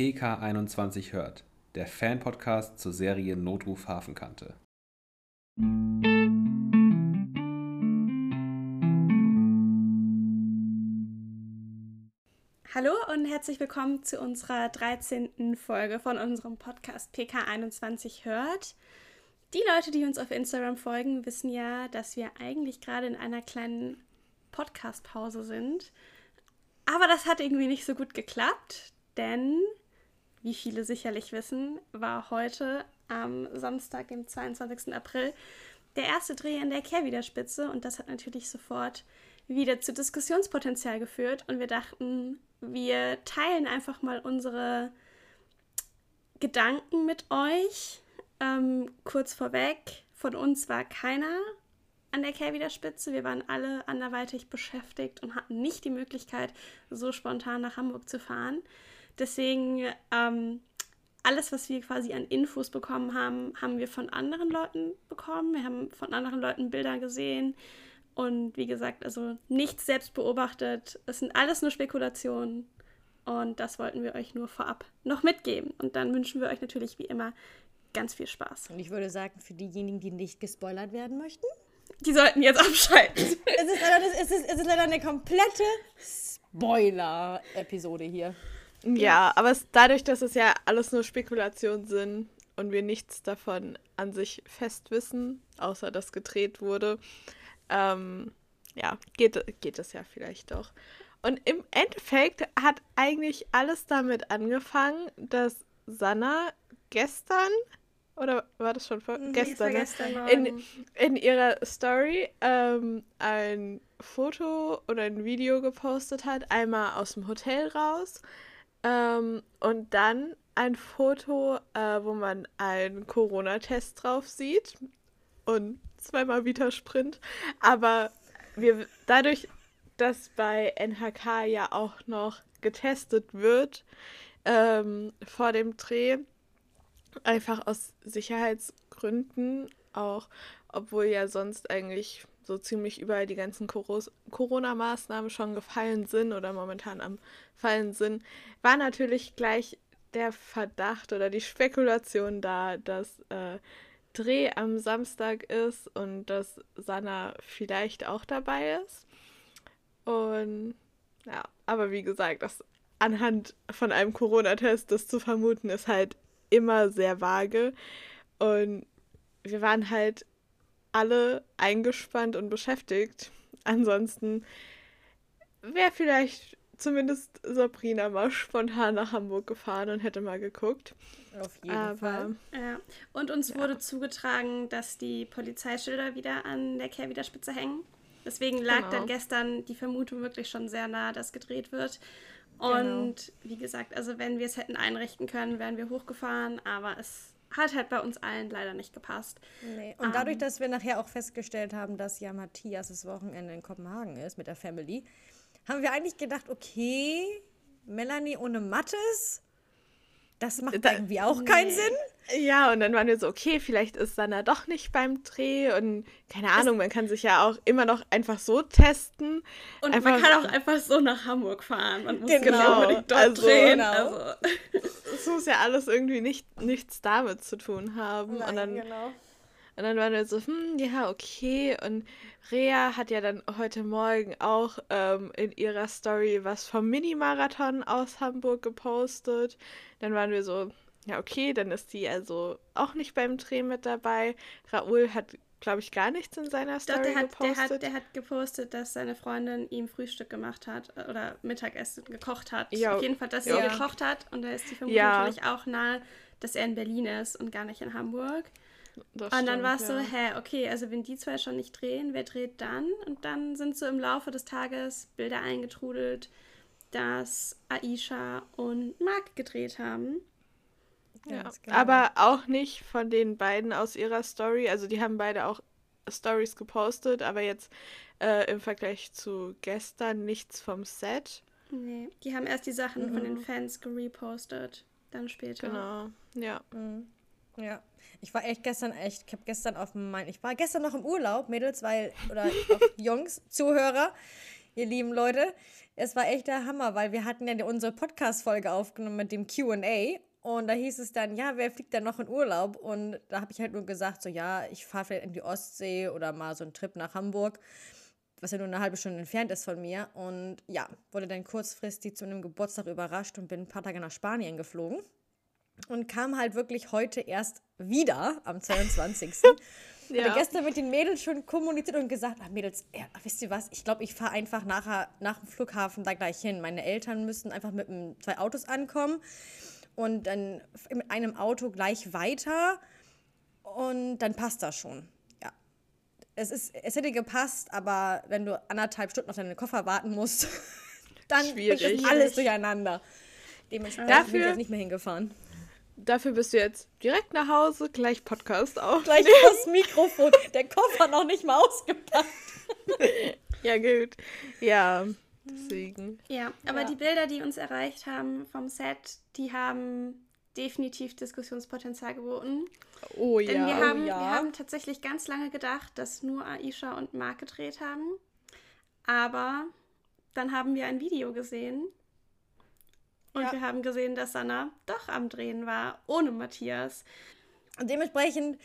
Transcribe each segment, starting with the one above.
PK21 hört, der Fan-Podcast zur Serie Notruf Hafenkante. Hallo und herzlich willkommen zu unserer 13. Folge von unserem Podcast PK21 hört. Die Leute, die uns auf Instagram folgen, wissen ja, dass wir eigentlich gerade in einer kleinen Podcast-Pause sind. Aber das hat irgendwie nicht so gut geklappt, denn, wie viele sicherlich wissen, war heute am Samstag, dem 22. April, der erste Dreh an der Kehrwiederspitze und das hat natürlich sofort wieder zu Diskussionspotenzial geführt und wir dachten, wir teilen einfach mal unsere Gedanken mit euch. Ähm, kurz vorweg, von uns war keiner an der Kehrwiederspitze. Wir waren alle anderweitig beschäftigt und hatten nicht die Möglichkeit, so spontan nach Hamburg zu fahren. Deswegen ähm, alles, was wir quasi an Infos bekommen haben, haben wir von anderen Leuten bekommen. Wir haben von anderen Leuten Bilder gesehen. Und wie gesagt, also nichts selbst beobachtet. Es sind alles nur Spekulationen. Und das wollten wir euch nur vorab noch mitgeben. Und dann wünschen wir euch natürlich wie immer ganz viel Spaß. Und ich würde sagen, für diejenigen, die nicht gespoilert werden möchten, die sollten jetzt abschalten. es, ist leider, es, ist, es ist leider eine komplette Spoiler-Episode hier. Ja, aber es, dadurch, dass es ja alles nur Spekulationen sind und wir nichts davon an sich fest wissen, außer dass gedreht wurde, ähm, ja, geht, geht es ja vielleicht doch. Und im Endeffekt hat eigentlich alles damit angefangen, dass Sanna gestern oder war das schon vor? Nee, gestern, ne? gestern in, in ihrer Story ähm, ein Foto oder ein Video gepostet hat, einmal aus dem Hotel raus ähm, und dann ein Foto, äh, wo man einen Corona-Test drauf sieht und zweimal Vita Sprint. Aber wir, dadurch, dass bei NHK ja auch noch getestet wird ähm, vor dem Dreh, einfach aus Sicherheitsgründen auch, obwohl ja sonst eigentlich so ziemlich überall die ganzen Corona-Maßnahmen schon gefallen sind oder momentan am Fallen sind, war natürlich gleich der Verdacht oder die Spekulation da, dass äh, Dreh am Samstag ist und dass Sanna vielleicht auch dabei ist. Und ja, aber wie gesagt, das anhand von einem Corona-Test das zu vermuten, ist halt immer sehr vage. Und wir waren halt alle eingespannt und beschäftigt. Ansonsten wäre vielleicht zumindest Sabrina mal spontan nach Hamburg gefahren und hätte mal geguckt. Auf jeden Aber, Fall. Ja. Und uns ja. wurde zugetragen, dass die Polizeischilder wieder an der Kehrwiederspitze hängen. Deswegen lag genau. dann gestern die Vermutung wirklich schon sehr nah, dass gedreht wird. Und genau. wie gesagt, also wenn wir es hätten einrichten können, wären wir hochgefahren, aber es hat halt bei uns allen leider nicht gepasst. Nee. Und um, dadurch, ähm. dass wir nachher auch festgestellt haben, dass ja Matthias das Wochenende in Kopenhagen ist mit der Family, haben wir eigentlich gedacht, okay, Melanie ohne Mattes, das macht da, irgendwie auch keinen nee. Sinn. Ja, und dann waren wir so, okay, vielleicht ist Sanna doch nicht beim Dreh und keine Ahnung, man kann sich ja auch immer noch einfach so testen. Und einfach, man kann auch einfach so nach Hamburg fahren. Man muss genau, unbedingt dort also, drehen. Genau. Also. Es muss ja alles irgendwie nicht, nichts damit zu tun haben. Nein, und dann, genau. Und dann waren wir so, hm, ja, okay. Und Rea hat ja dann heute Morgen auch ähm, in ihrer Story was vom Mini-Marathon aus Hamburg gepostet. Dann waren wir so, ja, okay, dann ist die also auch nicht beim Dreh mit dabei. Raoul hat, glaube ich, gar nichts in seiner Story Doch, der hat, gepostet. Der hat, der hat gepostet, dass seine Freundin ihm Frühstück gemacht hat äh, oder Mittagessen gekocht hat. Ja, Auf jeden Fall, dass ja. sie gekocht hat. Und da ist die Vermutung ja. natürlich auch nahe, dass er in Berlin ist und gar nicht in Hamburg. Das und dann war es ja. so, hä, okay, also wenn die zwei schon nicht drehen, wer dreht dann? Und dann sind so im Laufe des Tages Bilder eingetrudelt, dass Aisha und Marc gedreht haben. Ja, genau. aber auch nicht von den beiden aus ihrer Story. Also die haben beide auch Stories gepostet, aber jetzt äh, im Vergleich zu gestern nichts vom Set. Nee, die haben erst die Sachen mhm. von den Fans gerepostet, dann später. Genau, ja. Mhm. Ja. Ich war echt gestern echt, ich habe gestern auf mein, ich war gestern noch im Urlaub, Mädels, weil, oder Jungs, Zuhörer, ihr lieben Leute. Es war echt der Hammer, weil wir hatten ja unsere Podcast-Folge aufgenommen mit dem Q&A und da hieß es dann, ja, wer fliegt denn noch in Urlaub? Und da habe ich halt nur gesagt, so ja, ich fahre vielleicht in die Ostsee oder mal so einen Trip nach Hamburg, was ja nur eine halbe Stunde entfernt ist von mir. Und ja, wurde dann kurzfristig zu einem Geburtstag überrascht und bin ein paar Tage nach Spanien geflogen und kam halt wirklich heute erst wieder am 22. ja. Hatte gestern mit den Mädels schon kommuniziert und gesagt, ach Mädels, ja, wisst ihr was, ich glaube, ich fahre einfach nachher nach dem Flughafen da gleich hin. Meine Eltern müssen einfach mit zwei Autos ankommen und dann mit einem Auto gleich weiter und dann passt das schon. Ja. Es, ist, es hätte gepasst, aber wenn du anderthalb Stunden auf deinen Koffer warten musst, dann Schwierig. ist alles durcheinander. Dementsprechend Dafür, bin ich jetzt nicht mehr hingefahren. Dafür bist du jetzt direkt nach Hause, gleich Podcast auf. Gleich das Mikrofon. Der Koffer noch nicht mal ausgepackt. ja, gut. Ja, deswegen. Ja, aber ja. die Bilder, die uns erreicht haben vom Set, die haben definitiv Diskussionspotenzial geboten. Oh ja. Denn wir oh haben, oh, ja. wir haben tatsächlich ganz lange gedacht, dass nur Aisha und Mark gedreht haben. Aber dann haben wir ein Video gesehen und ja. wir haben gesehen, dass Sanna doch am Drehen war, ohne Matthias. Und dementsprechend,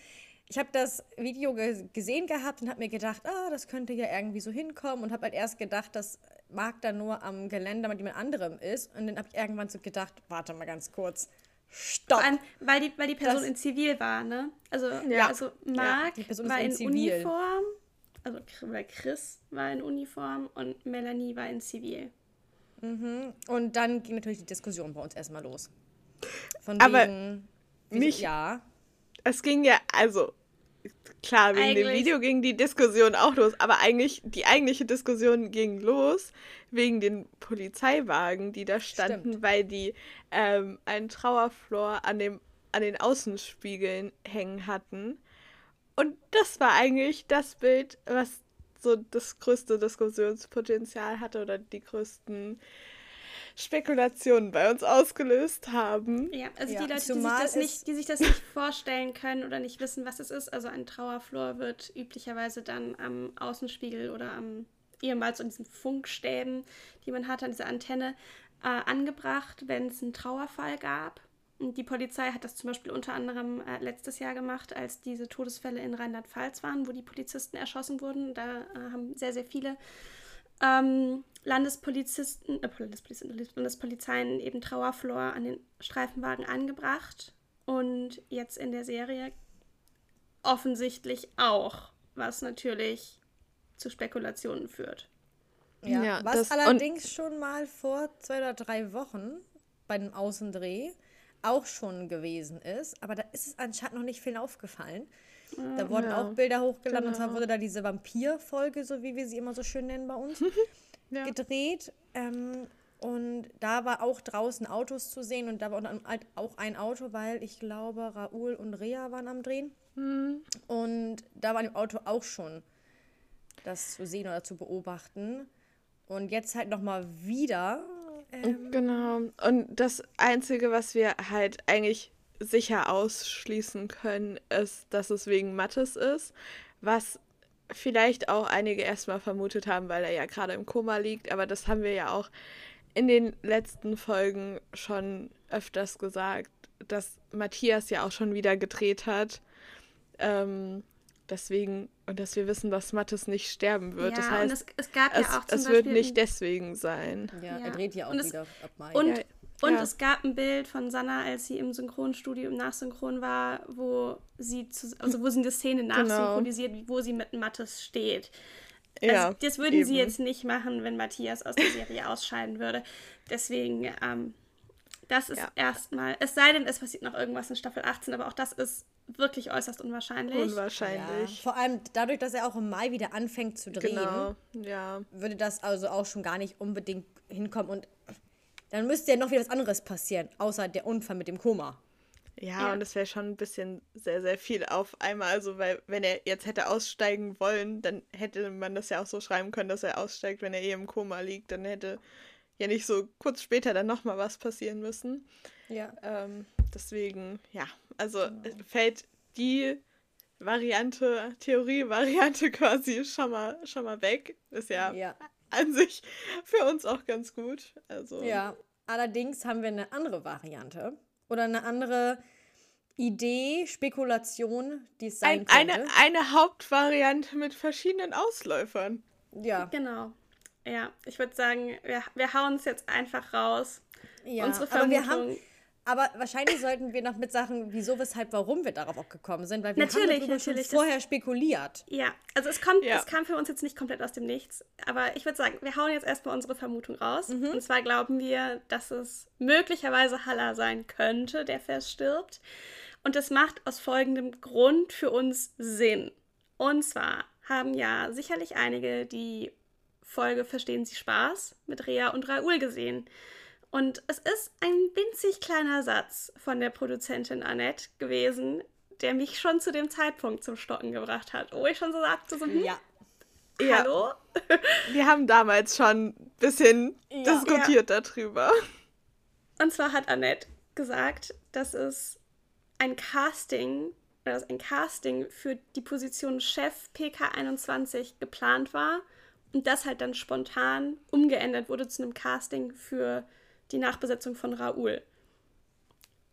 ich habe das Video ge gesehen gehabt und habe mir gedacht, ah, das könnte ja irgendwie so hinkommen und habe halt erst gedacht, dass Marc da nur am Geländer mit jemand anderem ist. Und dann habe ich irgendwann so gedacht, warte mal ganz kurz. Stopp. Allem, weil, die, weil die Person das, in Zivil war, ne? Also, ja. also Marc ja, war in, in Uniform, also Chris war in Uniform und Melanie war in Zivil. Mhm. Und dann ging natürlich die Diskussion bei uns erstmal los. Von Aber wegen, mich, ja. Es ging ja, also klar, wegen eigentlich, dem Video ging die Diskussion auch los, aber eigentlich, die eigentliche Diskussion ging los wegen den Polizeiwagen, die da standen, Stimmt. weil die ähm, einen Trauerflor an, dem, an den Außenspiegeln hängen hatten. Und das war eigentlich das Bild, was so das größte Diskussionspotenzial hatte oder die größten Spekulationen bei uns ausgelöst haben. Ja, also ja, die Leute, die sich, das nicht, die sich das nicht vorstellen können oder nicht wissen, was es ist. Also ein Trauerflor wird üblicherweise dann am Außenspiegel oder am ehemals an diesen Funkstäben, die man hatte, an dieser Antenne, äh, angebracht, wenn es einen Trauerfall gab. Die Polizei hat das zum Beispiel unter anderem äh, letztes Jahr gemacht, als diese Todesfälle in Rheinland-Pfalz waren, wo die Polizisten erschossen wurden. Da äh, haben sehr, sehr viele ähm, Landespolizisten, äh, Landespolizisten, Landespolizeien eben Trauerflor an den Streifenwagen angebracht. Und jetzt in der Serie offensichtlich auch, was natürlich zu Spekulationen führt. Ja, ja was allerdings schon mal vor zwei oder drei Wochen bei einem Außendreh auch schon gewesen ist, aber da ist es anscheinend noch nicht viel aufgefallen. Da wurden ja. auch Bilder hochgeladen genau. und zwar genau. wurde da diese Vampir-Folge, so wie wir sie immer so schön nennen bei uns, ja. gedreht. Ähm, und da war auch draußen Autos zu sehen und da war halt auch ein Auto, weil ich glaube, Raoul und Rea waren am Drehen. Mhm. Und da war im Auto auch schon das zu sehen oder zu beobachten. Und jetzt halt nochmal wieder ähm, genau. Und das Einzige, was wir halt eigentlich sicher ausschließen können, ist, dass es wegen Mattes ist, was vielleicht auch einige erstmal vermutet haben, weil er ja gerade im Koma liegt, aber das haben wir ja auch in den letzten Folgen schon öfters gesagt, dass Matthias ja auch schon wieder gedreht hat. Ähm, deswegen, und dass wir wissen, dass Mattes nicht sterben wird. Ja, das heißt, es, es, gab ja es, auch zum es wird nicht deswegen sein. Ja, ja. er dreht ja auch und wieder ab Mai. Und, ja, und es gab ein Bild von Sanna, als sie im Synchronstudio im Nachsynchron war, wo sie zu, also wo sie eine Szene genau. nachsynchronisiert, genau. wo sie mit Mattes steht. Also, ja, das würden eben. sie jetzt nicht machen, wenn Matthias aus der Serie ausscheiden würde. Deswegen, ähm, das ist ja. erstmal, es sei denn, es passiert noch irgendwas in Staffel 18, aber auch das ist wirklich äußerst unwahrscheinlich. Unwahrscheinlich. Ja, vor allem dadurch, dass er auch im Mai wieder anfängt zu drehen, genau. ja. würde das also auch schon gar nicht unbedingt hinkommen. Und dann müsste ja noch wieder was anderes passieren, außer der Unfall mit dem Koma. Ja, ja. und das wäre schon ein bisschen sehr, sehr viel auf einmal. Also, weil, wenn er jetzt hätte aussteigen wollen, dann hätte man das ja auch so schreiben können, dass er aussteigt, wenn er eh im Koma liegt. Dann hätte ja nicht so kurz später dann nochmal was passieren müssen. Ja. Ähm, deswegen, ja, also genau. fällt die Variante, Theorie-Variante quasi schon mal, schon mal weg. Ist ja, ja. an sich für uns auch ganz gut. Also. Ja, allerdings haben wir eine andere Variante oder eine andere Idee, Spekulation, die es sein Ein, könnte. eine, eine Hauptvariante mit verschiedenen Ausläufern. ja, Genau. Ja, ich würde sagen, wir, wir hauen es jetzt einfach raus. ja. Unsere aber Vermutung. wir haben, aber wahrscheinlich sollten wir noch mit Sachen, wieso, weshalb, warum wir darauf auch gekommen sind, weil wir Natürlich, haben schon natürlich, das- vorher spekuliert. Ja, also es kommt, Ja. es kam für uns jetzt nicht komplett aus dem Nichts, aber ich würde sagen, wir hauen jetzt erstmal unsere Vermutung raus. Mhm. Und zwar glauben wir, dass es möglicherweise Halla sein könnte, der verstirbt. Und das macht aus folgendem Grund für uns Sinn. Und zwar haben ja sicherlich einige die Folge Verstehen Sie Spaß mit Rea und Raoul gesehen. Und es ist ein winzig kleiner Satz von der Produzentin Annette gewesen, der mich schon zu dem Zeitpunkt zum Stocken gebracht hat, wo ich schon so sagte, so, hm, Ja. Ja. hallo? Wir haben damals schon ein bisschen Ja. diskutiert darüber. Und zwar hat Annette gesagt, dass es ein Casting, oder dass ein Casting für die Position Chef PK21 geplant war und das halt dann spontan umgeändert wurde zu einem Casting für die Nachbesetzung von Raoul.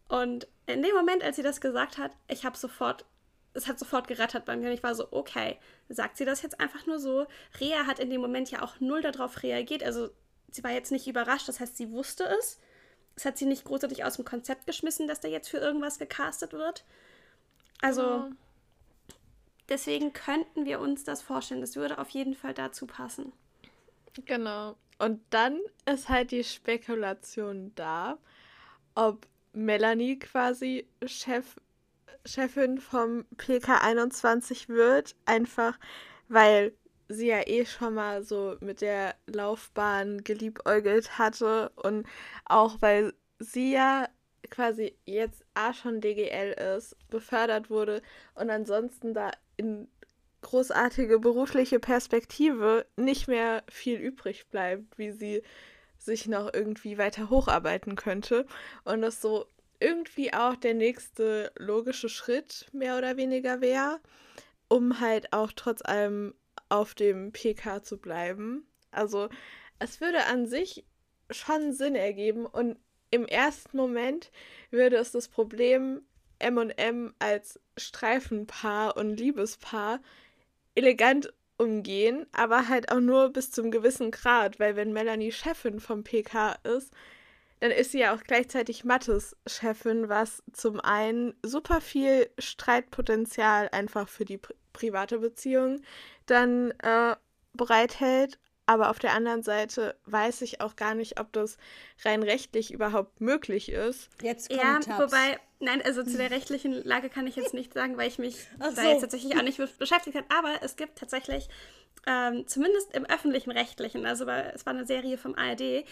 Und in dem Moment, als sie das gesagt hat, ich habe sofort, es hat sofort gerattert bei mir und ich war so, okay, sagt sie das jetzt einfach nur so? Rea hat in dem Moment ja auch null darauf reagiert, also sie war jetzt nicht überrascht, das heißt, sie wusste es. Es hat sie nicht großartig aus dem Konzept geschmissen, dass da jetzt für irgendwas gecastet wird. Also, Ja. deswegen könnten wir uns das vorstellen. Das würde auf jeden Fall dazu passen. Genau. Und dann ist halt die Spekulation da, ob Melanie quasi Chef, Chefin vom PK21 wird, einfach weil sie ja eh schon mal so mit der Laufbahn geliebäugelt hatte und auch weil sie ja quasi jetzt A schon DGL ist, befördert wurde und ansonsten da in großartige berufliche Perspektive nicht mehr viel übrig bleibt, wie sie sich noch irgendwie weiter hocharbeiten könnte. Und das so irgendwie auch der nächste logische Schritt mehr oder weniger wäre, um halt auch trotz allem auf dem PK zu bleiben. Also es würde an sich schon Sinn ergeben und im ersten Moment würde es das Problem M&M als Streifenpaar und Liebespaar elegant umgehen, aber halt auch nur bis zum gewissen Grad, weil wenn Melanie Chefin vom PK ist, dann ist sie ja auch gleichzeitig Mattes Chefin, was zum einen super viel Streitpotenzial einfach für die pri private Beziehung dann äh, bereithält. Aber auf der anderen Seite weiß ich auch gar nicht, ob das rein rechtlich überhaupt möglich ist. Jetzt Ja, kommt Tabs. wobei, nein, also zu der rechtlichen Lage kann ich jetzt nicht sagen, weil ich mich Ach da so. jetzt tatsächlich auch nicht be- beschäftigt habe. Aber es gibt tatsächlich, ähm, zumindest im öffentlichen Rechtlichen, also es war eine Serie vom ARD, äh,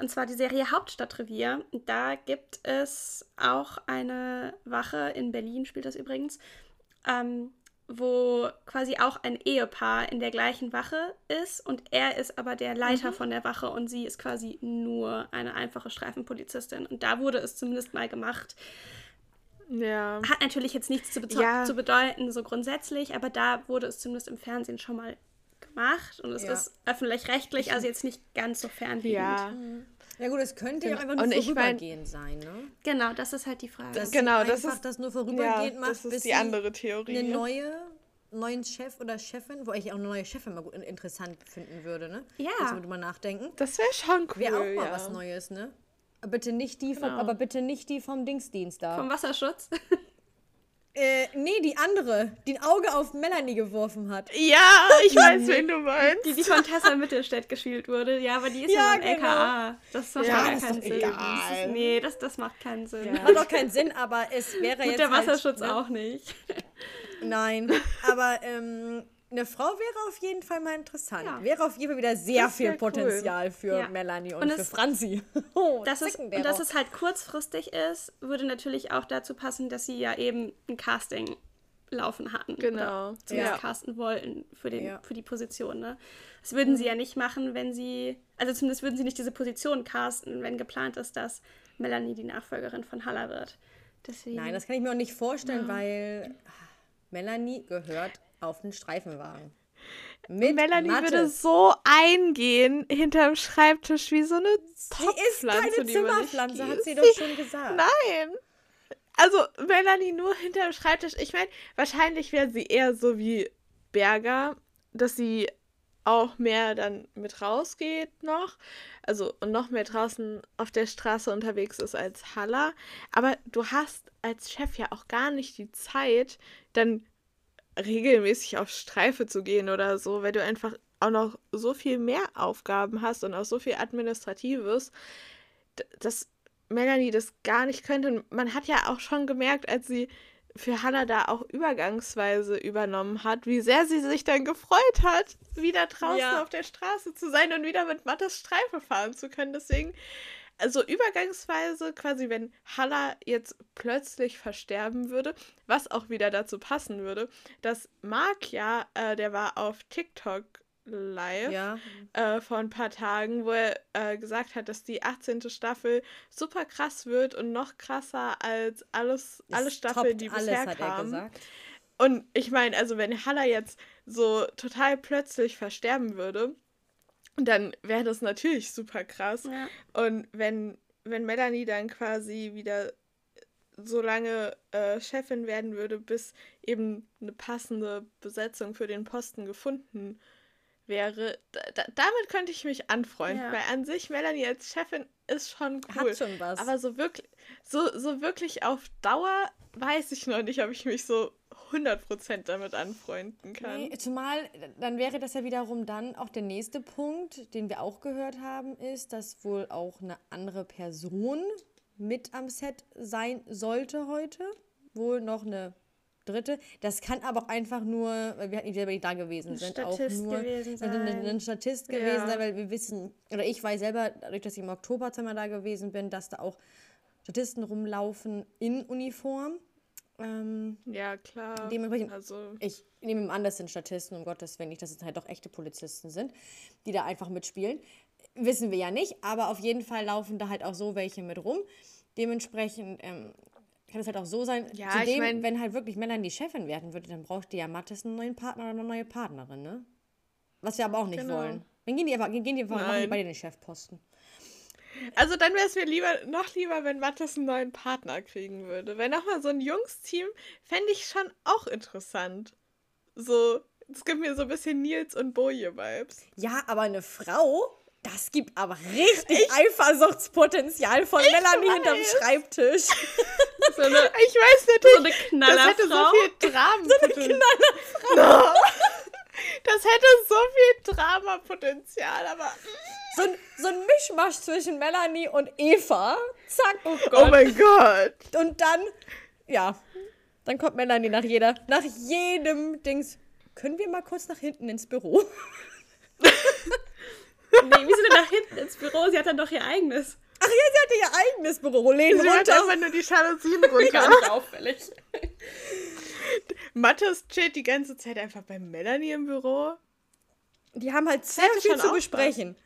und zwar die Serie Hauptstadtrevier. Da gibt es auch eine Wache, in Berlin spielt das übrigens, ähm, wo quasi auch ein Ehepaar in der gleichen Wache ist und er ist aber der Leiter von der Wache und sie ist quasi nur eine einfache Streifenpolizistin. Und da wurde es zumindest mal gemacht. Ja. Hat natürlich jetzt nichts zu, Ja. zu bedeuten, so grundsätzlich, aber da wurde es zumindest im Fernsehen schon mal gemacht und es Ja. ist öffentlich-rechtlich, also jetzt nicht ganz so fernliegend. Ja. Ja gut, es könnte ja Genau. einfach nur Und ich mein- vorübergehend sein, ne? Genau, das ist halt die Frage. Dass Genau, das einfach ist- das nur Ja, vorübergehend macht, das bis ist die andere Theorie. eine neue neuen Chef oder Chefin, wo ich auch eine neue Chefin mal gut interessant finden würde, ne? Ja. Jetzt würde man nachdenken. Das wäre schon cool. Wäre auch mal ja. was Neues, ne? Bitte nicht die vom, Genau. aber bitte nicht die vom Dingsdienst da. Vom Wasserschutz. Äh, nee, die andere, die ein Auge auf Melanie geworfen hat. Ja, ich weiß, wen du meinst. Die, die von Tessa Mittelstädt gespielt wurde. Ja, aber die ist ja, Ja, beim genau. LKA. Das macht Ja, das keinen Sinn. egal. Nee, das, das macht keinen Sinn. Ja. Hat doch keinen Sinn, aber es wäre Gut, jetzt der halt, Wasserschutz ne? auch nicht. Nein, aber ähm, eine Frau wäre auf jeden Fall mal interessant. Ja. Wäre auf jeden Fall wieder sehr viel Potenzial für Ja. Melanie und, Und für Franzi. Oh, Das ist, und dass es halt kurzfristig ist, würde natürlich auch dazu passen, dass sie ja eben ein Casting laufen hatten. Genau. Oder zumindest Ja. casten wollten für, den, Ja. für die Position. Ne? Das würden sie ja nicht machen, wenn sie, also zumindest würden sie nicht diese Position casten, wenn geplant ist, dass Melanie die Nachfolgerin von Halla wird. Deswegen, Nein, das kann ich mir auch nicht vorstellen, weil ah, Melanie gehört auf den Streifenwagen. Mit Melanie Mattes. würde so eingehen hinterm Schreibtisch wie so eine Sie ist keine Zimmerpflanze, hat sie gießt. doch schon gesagt. Nein. Also Melanie nur hinterm Schreibtisch. Ich meine, wahrscheinlich wäre sie eher so wie Berger, dass sie auch mehr dann mit rausgeht noch. Also und noch mehr draußen auf der Straße unterwegs ist als Halla. Aber du hast als Chef ja auch gar nicht die Zeit, dann regelmäßig auf Streife zu gehen oder so, weil du einfach auch noch so viel mehr Aufgaben hast und auch so viel Administratives, dass Melanie das gar nicht könnte. Und man hat ja auch schon gemerkt, als sie für Hannah da auch übergangsweise übernommen hat, wie sehr sie sich dann gefreut hat, wieder draußen Ja. auf der Straße zu sein und wieder mit Mattes Streife fahren zu können. Deswegen, also übergangsweise, quasi, wenn Hannah jetzt plötzlich versterben würde, was auch wieder dazu passen würde, dass Mark ja, äh, der war auf TikTok live Ja, äh, vor ein paar Tagen, wo er äh, gesagt hat, dass die 18. Staffel super krass wird und noch krasser als alles, alle Staffeln, die alles, bisher er kamen. Und ich meine, also wenn Hannah jetzt so total plötzlich versterben würde, dann wäre das natürlich super krass. Ja. Und wenn, wenn Melanie dann quasi wieder so lange äh, Chefin werden würde, bis eben eine passende Besetzung für den Posten gefunden wäre, da, da, damit könnte ich mich anfreunden. Ja. Weil an sich Melanie als Chefin ist schon cool. Hat schon was. Aber so wirklich, so, so wirklich auf Dauer weiß ich noch nicht, ob ich mich so 100% damit anfreunden kann. Nee, zumal, dann wäre das ja wiederum dann auch der nächste Punkt, den wir auch gehört haben, ist, dass wohl auch eine andere Person mit am Set sein sollte heute. Wohl noch eine dritte. Das kann aber auch einfach nur, weil wir halt nicht selber nicht da gewesen Ein sind, Statist auch nur gewesen ein- ein- Statist Ja. gewesen sein, weil wir wissen, oder ich weiß selber, dadurch, dass ich im Oktober da gewesen bin, dass da auch Statisten rumlaufen in Uniform. Ähm, Ja, klar. Dementsprechend- Also, ich nehme an, das sind Statisten, um Gottes Willen nicht, dass es halt doch echte Polizisten sind, die da einfach mitspielen. Wissen wir ja nicht, aber auf jeden Fall laufen da halt auch so welche mit rum. Dementsprechend ähm, kann es halt auch so sein, Ja, ich zudem, mein- wenn halt wirklich Melanie die Chefin werden würde, dann braucht die ja Mattes einen neuen Partner oder eine neue Partnerin, ne? Was wir aber auch nicht Genau. wollen. Dann gehen die einfach, gehen die einfach beide den Chefposten. Also dann wäre es mir lieber, noch lieber, wenn Mattes einen neuen Partner kriegen würde. Weil nochmal so ein Jungsteam fände ich schon auch interessant. So, es gibt mir so ein bisschen Nils und Boje-Vibes. Ja, aber eine Frau, das gibt aber richtig Eifersuchtspotenzial von Melanie hinterm Schreibtisch. So eine, Ich weiß so natürlich, eine das hätte Knallerfrau. so viel Dramenpotenzial. No. Das hätte so viel Dramapotenzial, aber. So ein, so ein Mischmasch zwischen Melanie und Eva. Zack. Oh Oh mein Gott. Und dann, ja, dann kommt Melanie nach jeder, nach jedem Dings. Können wir mal kurz nach hinten ins Büro? Nee, wieso denn nach hinten ins Büro? Sie hat dann doch ihr eigenes. Ach ja, sie hatte ihr eigenes Büro. Lehnen Sie hat runter. einfach nur die Jalousien runter. nicht auffällig. Mathis chillt die ganze Zeit einfach bei Melanie im Büro. Die haben halt sehr viel zu besprechen.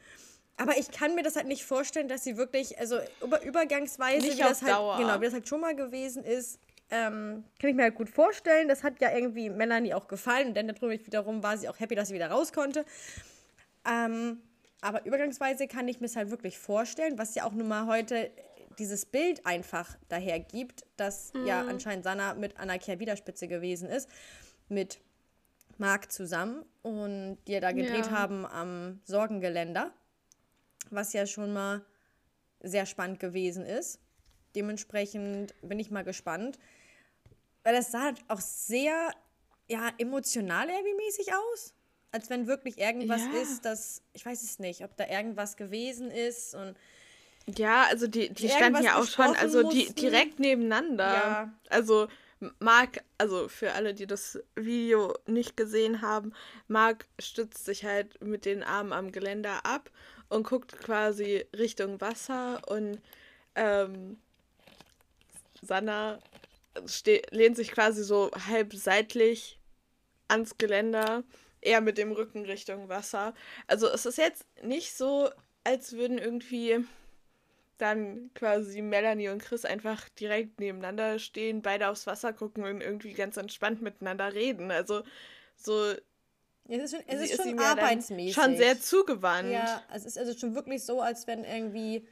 Aber ich kann mir das halt nicht vorstellen, dass sie wirklich, also über, übergangsweise, Nicht wie das halt, genau, wie das halt schon mal gewesen ist, ähm, kann ich mir halt gut vorstellen. Das hat ja irgendwie Melanie auch gefallen und dann natürlich wiederum war sie auch happy, dass sie wieder raus konnte. Ähm, aber übergangsweise kann ich mir es halt wirklich vorstellen, was ja auch nun mal heute dieses Bild einfach daher gibt, dass ja anscheinend Sanna mit Anna Widerspitze gewesen ist, mit Marc zusammen und die ja da gedreht Ja. haben am Sorgengeländer, was ja schon mal sehr spannend gewesen ist. Dementsprechend bin ich mal gespannt, weil das sah halt auch sehr ja, emotional irgendwie mäßig aus. Als wenn wirklich irgendwas Ja. ist, das, ich weiß es nicht, ob da irgendwas gewesen ist und Ja, also die, die standen ja auch schon, also die direkt nebeneinander. Ja. Also Marc, also für alle, die das Video nicht gesehen haben, Marc stützt sich halt mit den Armen am Geländer ab und guckt quasi Richtung Wasser und ähm, Sanna lehnt sich quasi so halb seitlich ans Geländer, eher mit dem Rücken Richtung Wasser. Also es ist jetzt nicht so, als würden irgendwie dann quasi Melanie und Chris einfach direkt nebeneinander stehen, beide aufs Wasser gucken und irgendwie ganz entspannt miteinander reden. Also so Es ist schon, es ist schon arbeitsmäßig. Schon sehr zugewandt. Ja, es ist also schon wirklich so, als wenn irgendwie,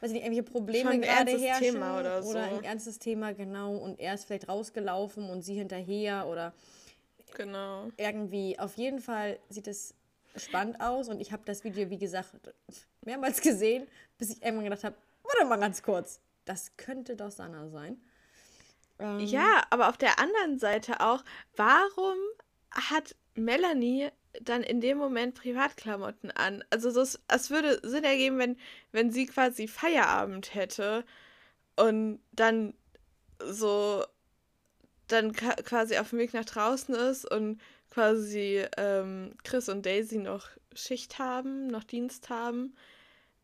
weiß ich nicht, irgendwelche Probleme Schon gerade herrschen. Thema oder so. ein ernstes Thema, genau. Und er ist vielleicht rausgelaufen und sie hinterher oder Genau. irgendwie. Auf jeden Fall sieht es spannend aus und ich habe das Video, wie gesagt, mehrmals gesehen, bis ich irgendwann gedacht habe, warte mal ganz kurz, das könnte doch Sanna sein. Ähm, Ja, aber auf der anderen Seite auch, warum hat Melanie dann in dem Moment Privatklamotten an? Also so, es- es würde Sinn ergeben, wenn, wenn sie quasi Feierabend hätte und dann so dann quasi auf dem Weg nach draußen ist und quasi ähm, Chris und Daisy noch Schicht haben, noch Dienst haben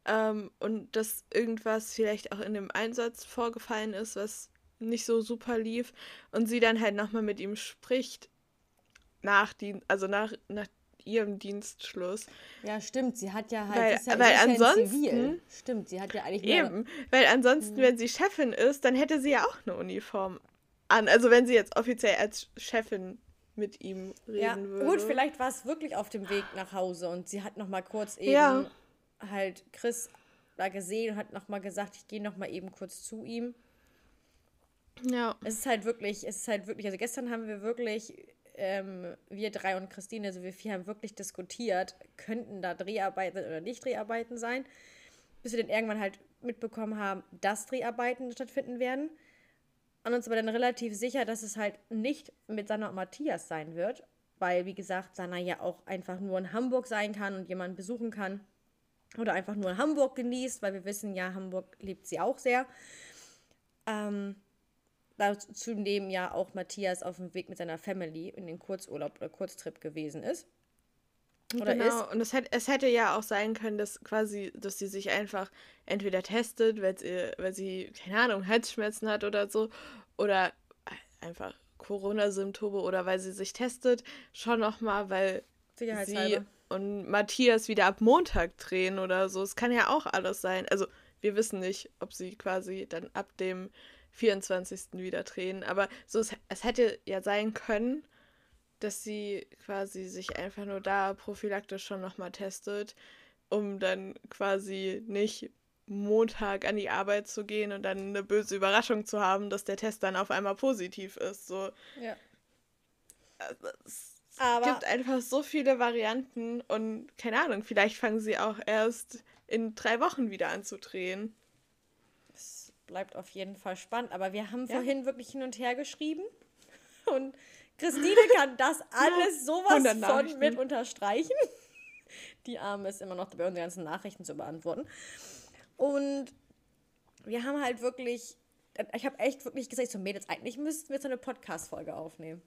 ähm, und dass irgendwas vielleicht auch in dem Einsatz vorgefallen ist, was nicht so super lief und sie dann halt nochmal mit ihm spricht nach Dien also nach, nach ihrem Dienstschluss. Ja, stimmt, sie hat ja halt. Weil- ist ja, weil ansonsten- Zivil. Stimmt, sie hat ja eigentlich Eben, weil ansonsten, wenn sie Chefin ist, dann hätte sie ja auch eine Uniform an. Also wenn sie jetzt offiziell als Chefin mit ihm reden Ja, würde. gut, vielleicht war es wirklich auf dem Weg nach Hause und sie hat noch mal kurz eben Ja. halt Chris da gesehen und hat noch mal gesagt, ich gehe noch mal eben kurz zu ihm. Ja. Es ist halt wirklich, es ist halt wirklich, also gestern haben wir wirklich, ähm, wir drei und Christine, also wir vier haben wirklich diskutiert, könnten da Dreharbeiten oder nicht Dreharbeiten sein, bis wir dann irgendwann halt mitbekommen haben, dass Dreharbeiten stattfinden werden. Und uns aber dann relativ sicher, dass es halt nicht mit Sanna und Matthias sein wird, weil, wie gesagt, Sanna ja auch einfach nur in Hamburg sein kann und jemanden besuchen kann oder einfach nur in Hamburg genießt, weil wir wissen ja, Hamburg liebt sie auch sehr. Ähm, neben ja auch Matthias auf dem Weg mit seiner Family in den Kurzurlaub oder Kurztrip gewesen ist. Oder genau. ist. Und es hätte, es hätte ja auch sein können, dass quasi, dass sie sich einfach entweder testet, weil sie, weil sie, keine Ahnung, Halsschmerzen hat oder so, oder einfach Corona-Symptome oder weil sie sich testet, schon nochmal, weil sie und Matthias wieder ab Montag drehen oder so. Es kann ja auch alles sein. Also wir wissen nicht, ob sie quasi dann ab dem 24. wieder drehen, aber so es, es hätte ja sein können, dass sie quasi sich einfach nur da prophylaktisch schon nochmal testet, um dann quasi nicht Montag an die Arbeit zu gehen und dann eine böse Überraschung zu haben, dass der Test dann auf einmal positiv ist. So, Ja. also, es Aber gibt einfach so viele Varianten und keine Ahnung, vielleicht fangen sie auch erst in drei Wochen wieder an zu drehen. es bleibt auf jeden Fall spannend. Aber wir haben Ja. vorhin wirklich hin und her geschrieben. Und Christine kann das alles sowas 100 von mit unterstreichen. Die Arme ist immer noch dabei, unsere ganzen Nachrichten zu beantworten. Und wir haben halt wirklich, ich habe echt wirklich gesagt, so Mädels, eigentlich müssten wir jetzt eine Podcast-Folge aufnehmen.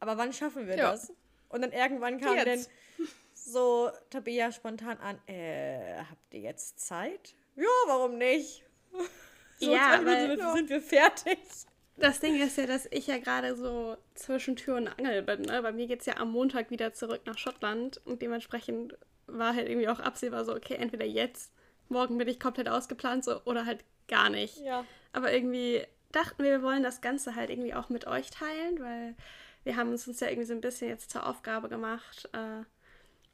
Aber wann schaffen wir Ja. das? Und dann irgendwann kam Jetzt. dann so Tabea spontan an, äh, habt ihr jetzt Zeit? Ja, warum nicht? So, Ja, 20 Minuten weil- sind wir fertig. Das Ding ist ja, dass ich ja gerade so zwischen Tür und Angel bin. Ne? Bei mir geht es ja am Montag wieder zurück nach Schottland und dementsprechend war halt irgendwie auch absehbar so, okay, entweder jetzt, morgen bin ich komplett ausgeplant so, oder halt gar nicht. Ja. Aber irgendwie dachten wir, wir wollen das Ganze halt irgendwie auch mit euch teilen, weil wir haben es uns ja irgendwie so ein bisschen jetzt zur Aufgabe gemacht, äh,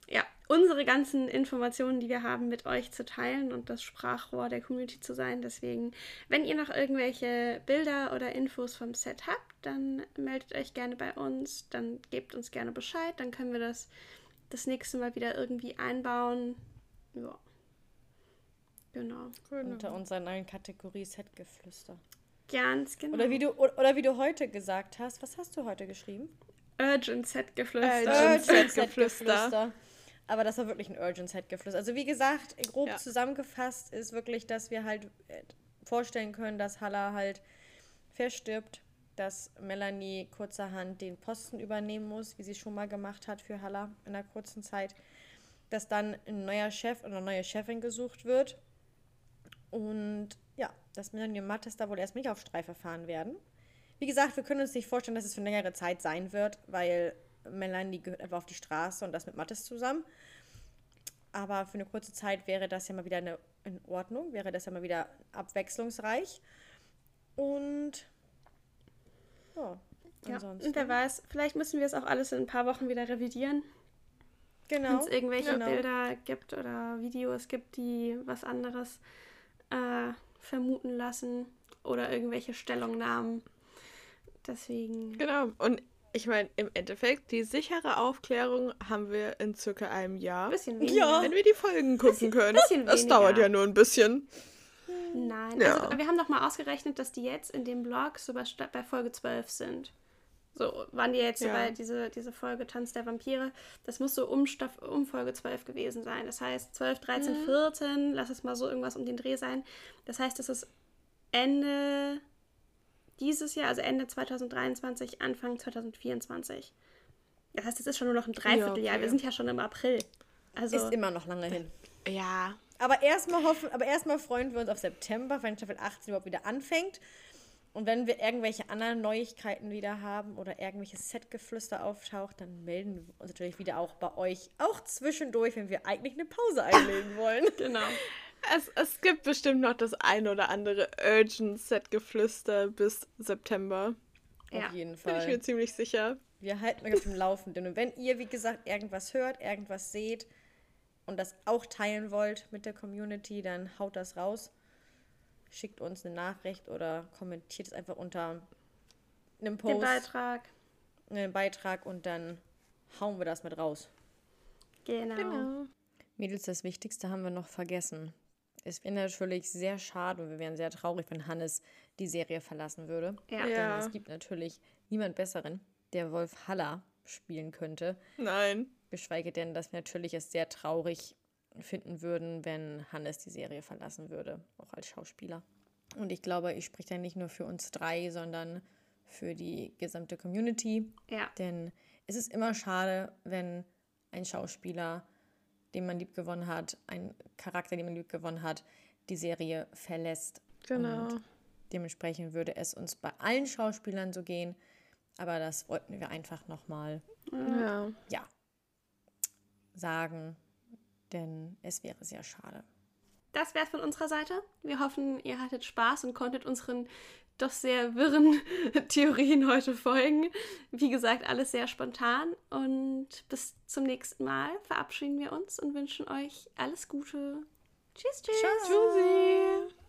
ja, unsere ganzen Informationen, die wir haben, mit euch zu teilen und das Sprachrohr der Community zu sein. Deswegen, wenn ihr noch irgendwelche Bilder oder Infos vom Set habt, dann meldet euch gerne bei uns, dann gebt uns gerne Bescheid, dann können wir das das nächste Mal wieder irgendwie einbauen. Ja. Genau. Unter unserer neuen Kategorie Setgeflüster. Ganz genau. Oder wie du oder, wie du heute gesagt hast, was hast du heute geschrieben? Urgent Set geflüstert. Urgent. Urgent Setgeflüster. Aber das war wirklich ein Urgent Setgeflüster. Also wie gesagt, grob Ja. zusammengefasst ist wirklich, dass wir halt äh, vorstellen können, dass Halla halt verstirbt, dass Melanie kurzerhand den Posten übernehmen muss, wie sie schon mal gemacht hat für Halla in einer kurzen Zeit, dass dann ein neuer Chef oder eine neue Chefin gesucht wird und ja, dass Melanie und Mattes da wohl erst nicht auf Streife fahren werden. Wie gesagt, wir können uns nicht vorstellen, dass es für eine längere Zeit sein wird, weil Melanie gehört einfach auf die Straße und das mit Mattes zusammen. Aber für eine kurze Zeit wäre das ja mal wieder eine, in Ordnung, wäre das ja mal wieder abwechslungsreich. Und ja, Ja. Ansonsten. Und wer weiß, vielleicht müssen wir es auch alles in ein paar Wochen wieder revidieren. Wenn Genau. es irgendwelche Genau. Bilder gibt oder Videos gibt, die was anderes äh, vermuten lassen oder irgendwelche Stellungnahmen. Deswegen. Genau. Und ich meine, im Endeffekt, die sichere Aufklärung haben wir in circa einem Jahr. Ein bisschen weniger. Ja. Wenn wir die Folgen gucken können. bisschen weniger. dauert ja nur ein bisschen. Nein, Ja. also wir haben doch mal ausgerechnet, dass die jetzt in dem Blog so bei, bei Folge 12 sind. So, waren die jetzt so Ja. bei diese, diese Folge Tanz der Vampire. Das muss so um, Staff, um Folge 12 gewesen sein. Das heißt 12, 13, Mhm. 14, lass es mal so irgendwas um den Dreh sein. Das heißt, es ist Ende dieses Jahr, also Ende 2023, Anfang 2024. Das heißt, es ist schon nur noch ein Dreivierteljahr. okay. Wir sind ja schon im April. Also, Ist immer noch lange hin. Ja. Aber erstmal hoffen, aber erstmal freuen wir uns auf September, wenn Staffel 18 überhaupt wieder anfängt. Und wenn wir irgendwelche anderen Neuigkeiten wieder haben oder irgendwelches Setgeflüster auftaucht, dann melden wir uns natürlich wieder auch bei euch. Auch zwischendurch, wenn wir eigentlich eine Pause einlegen wollen. genau. Es, es gibt bestimmt noch das ein oder andere Urgent-Set-Geflüster bis September. Ja, Auf jeden Bin ich Fall. mir ziemlich sicher. Wir halten euch auf dem Laufenden. Und wenn ihr, wie gesagt, irgendwas hört, irgendwas seht und das auch teilen wollt mit der Community, dann haut das raus. Schickt uns eine Nachricht oder kommentiert es einfach unter einem Den Post, Beitrag. einen Beitrag und dann hauen wir das mit raus. Genau. Genau. Mädels, das Wichtigste haben wir noch vergessen. Es wäre natürlich sehr schade und wir wären sehr traurig, wenn Hannes die Serie verlassen würde. Ja. Ja. Denn es gibt natürlich niemand Besseren, der Wolf Haller spielen könnte. Nein. Geschweige denn, dass wir natürlich es sehr traurig finden würden, wenn Hannes die Serie verlassen würde, auch als Schauspieler. Und ich glaube, ich spreche da nicht nur für uns drei, sondern für die gesamte Community. Ja. Denn es ist immer schade, wenn ein Schauspieler, den man lieb gewonnen hat, ein Charakter, den man lieb gewonnen hat, die Serie verlässt. Genau. Und dementsprechend würde es uns bei allen Schauspielern so gehen. Aber das wollten wir einfach nochmal Ja. ja, sagen, denn es wäre sehr schade. Das wär's von unserer Seite. Wir hoffen, ihr hattet Spaß und konntet unseren doch sehr wirren Theorien heute folgen. Wie gesagt, alles sehr spontan. Und bis zum nächsten Mal verabschieden wir uns und wünschen euch alles Gute. Tschüss, tschüss. Ciao. Tschüssi.